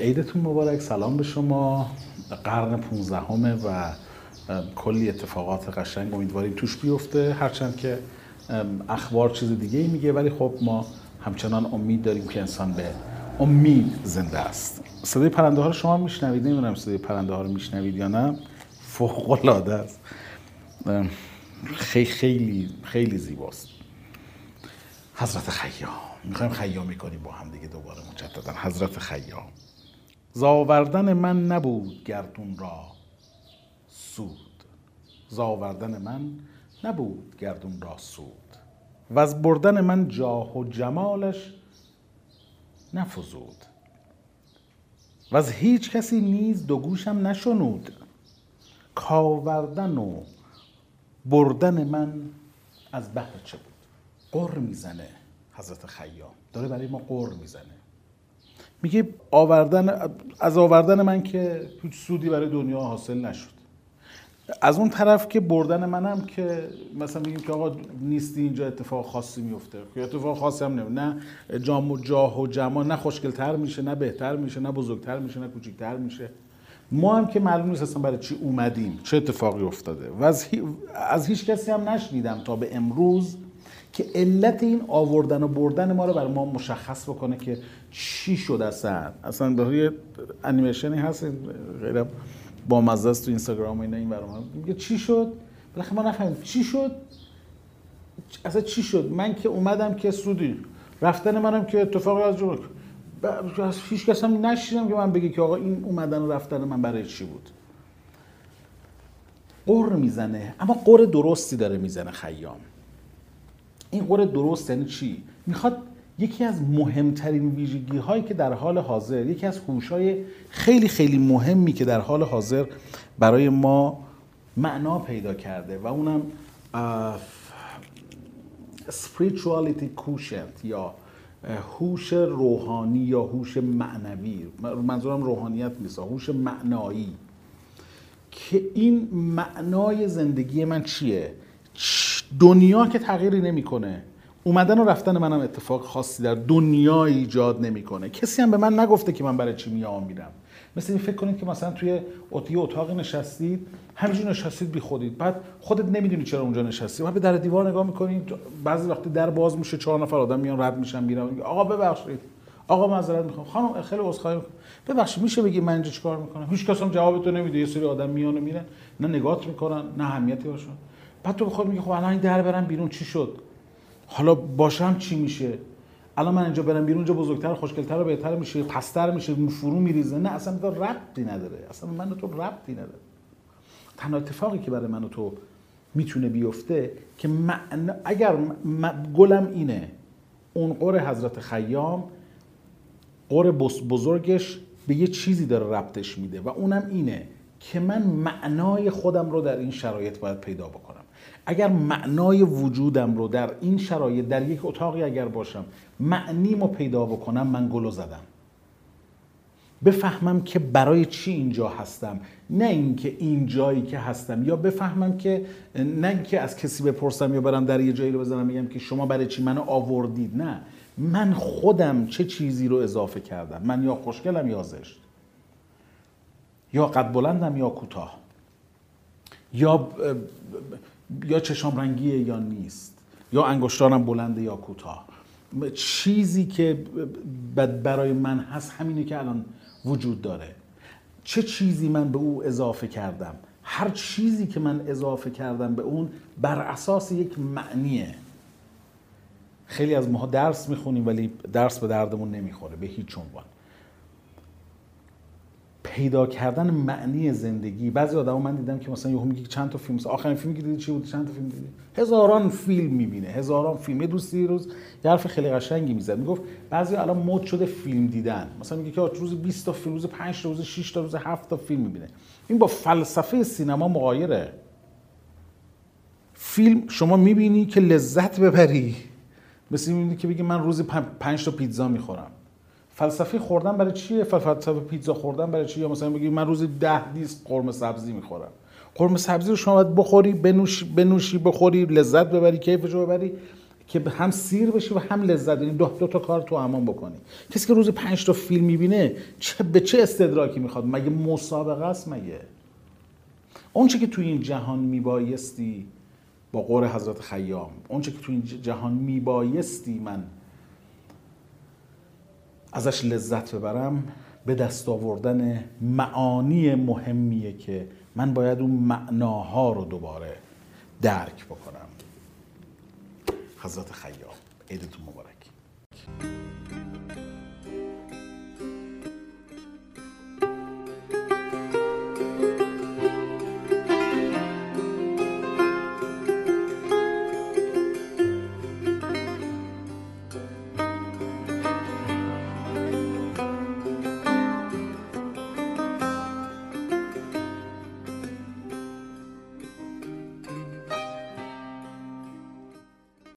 عیدتون مبارک. سلام به شما. قرن 15 همه و کلی اتفاقات قشنگ امیدواریم توش بیفته. هرچند که اخبار چیز دیگه ای میگه ولی خب ما همچنان امید داریم که انسان به امید زنده است. صدای پرنده ها رو شما میشنوید؟ نمی‌دونم صدای پرنده ها رو میشنوید یا نه. فوق العاده است خیلی خیلی خیلی زیباست. حضرت خیام. می‌خوایم خیامی کنیم با هم دیگه دوباره مجددا. حضرت خیام. زاوردن من نبود گردون را سود. زاوردن من نبود گردون را سود. و از بردن من جاه و جمالش نفزود. و از هیچ کسی نیز دو گوشم نشنود. کاوردن و بردن من از بهر چه بود؟ قر می‌زنه حضرت خیام. داره برای ما قر می‌زنه. میگه آوردن از آوردن من که هیچ سودی برای دنیا حاصل نشد. از اون طرف که بردن منم که مثلا میگیم که آقا نیستی اینجا اتفاق خاصی میفته. که اتفاق خاصی هم نمی نه جام و جاه و جمال نه خوشگلتر میشه نه بهتر میشه نه بزرگتر میشه نه کوچیکتر میشه. ما هم که معلوم نیست اصلا برای چی اومدیم چه اتفاقی افتاده. و از, هی... از هیچ کسی هم نشنیدم تا به امروز که علت این آوردن و بردن ما رو برای ما مشخص بکنه که چی شد اصلا. اصلا به روی انیمیشنی هست غیر با مزه تو اینستاگرام و اینا این برام میگه چی شد؟ بالاخره ما نفهمیم چی شد. اصلا چی شد؟ من که اومدم که سودی. رفتن منم که اتفاقی از جور از هیچ کس هم نشیدم که من بگه که آقا این اومدن و رفتن من برای چی بود. قر می‌زنه اما قر درستی داره می‌زنه خیام. این قر درست یعنی چی؟ می‌خواد یکی از مهمترین ویژگی هایی که در حال حاضر یکی از هوش های خیلی خیلی مهمی که در حال حاضر برای ما معنا پیدا کرده و اونم spirituality quotient یا هوش روحانی یا هوش معنوی. منظورم روحانیت نیست هوش معنایی. که این معنای زندگی من چیه؟ دنیا که تغییری نمی‌کنه. اومدن و رفتن منم اتفاق خاصی در دنیا ایجاد نمی‌کنه. کسی هم به من نگفته که من برای چی میام میرم. مثل این فکر کنید که مثلا توی اتاق اتاقی نشستید همینجور نشستید بی خودید بعد خودت نمی‌دونی چرا اونجا نشستی. بعد به در دیوار نگاه می‌کنید بعضی وقتی در باز میشه چهار نفر آدم میان رد میشن میرن. آقا ببخشید. آقا معذرت می‌خوام. خانم خیلی عذرخواهی می‌کنم. ببخشید میشه بگی من اینجا چیکار می‌کنم؟ هیچ کس هم جواب تو نمیده. یه سری آدم میان و میرن. نه نگات می‌کنن نه اهمیتی باشون. بعد تو بخواد میگی خب الان این در برم بیرون چی شد؟ حالا باشم چی میشه؟ الان من اینجا برم بیرون اونجا بزرگتر خوشگلتر و بهتر میشه پستر میشه فرو میریزه. نه اصلا تو ربطی نداره. اصلا من تو ربطی نداره. تنها اتفاقی که برای من و تو می‌تونه بیفته که معنا اگر گلم اینه اون قر حضرت خیام قر بزرگش به یه چیزی داره ربطش میده و اونم اینه که من معنای خودم رو در این شرایط باید پیدا بکنم. اگر معنای وجودم رو در این شرایط در یک اتاقی اگر باشم معنیمو پیدا بکنم من گلو زدم. بفهمم که برای چی اینجا هستم. نه اینکه این جایی که هستم یا بفهمم که نه اینکه از کسی بپرسم یا برم در یه جایی رو بزنم میگم که شما برای چی منو آوردید. نه. من خودم چه چیزی رو اضافه کردم؟ من یا خوشگلم یا زشت. یا قد بلندم یا کوتاه. یا یا چشام رنگیه یا نیست یا انگشتانم بلنده یا کوتاه. چیزی که برای من هست همینه که الان وجود داره. چه چیزی من به او اضافه کردم؟ هر چیزی که من اضافه کردم به اون بر اساس یک معنیه. خیلی از ماها درس می‌خونیم ولی درس به دردمون نمی‌خوره به هیچ عنوان. پیدا کردن معنی زندگی. بعضی آدما من دیدم که مثلا یهو میگه چند تا فیلم آخرین فیلمی که دیدی چی بود؟ چند تا فیلم دیدی؟ هزاران فیلم می‌بینه. هزاران فیلم. یه روز یه حرف خیلی قشنگی می‌زد. می‌گفت بعضی الان مد شده فیلم دیدن. مثلا میگه که روز 20 تا فیلم روز 5 تا روز 6 تا روز 7 تا فیلم می‌بینه. این با فلسفه سینما مغایره فیلم شما می‌بینی که لذت ببری. مثل می‌بینی که بگی من روزی 5 تا پیتزا می‌خورم. فلسفه خوردن برای چیه؟ فلسفه پیتزا خوردن برای چیه؟ یا مثلا بگی من روزی ده دیس قرمه سبزی می‌خورم. قرمه سبزی رو شما باید بخوری بنوشی, بنوشی بخوری لذت ببری کیفش رو ببری که هم سیر بشی و هم لذت یعنی دو, دو تا کار تو امان بکنی. کسی که روز پنج تا فیلم می‌بینه چه به چه استدراکی می‌خواد؟ مگه مسابقه است؟ مگه؟ اون که تو این جهان میبایستی با قول حضرت خیام اون که تو این جهان میبایستی من ازش لذت ببرم به دست آوردن معانی مهمیه که من باید اون معناها رو دوباره درک بکنم. حضرت خیام عیدتون مبارک.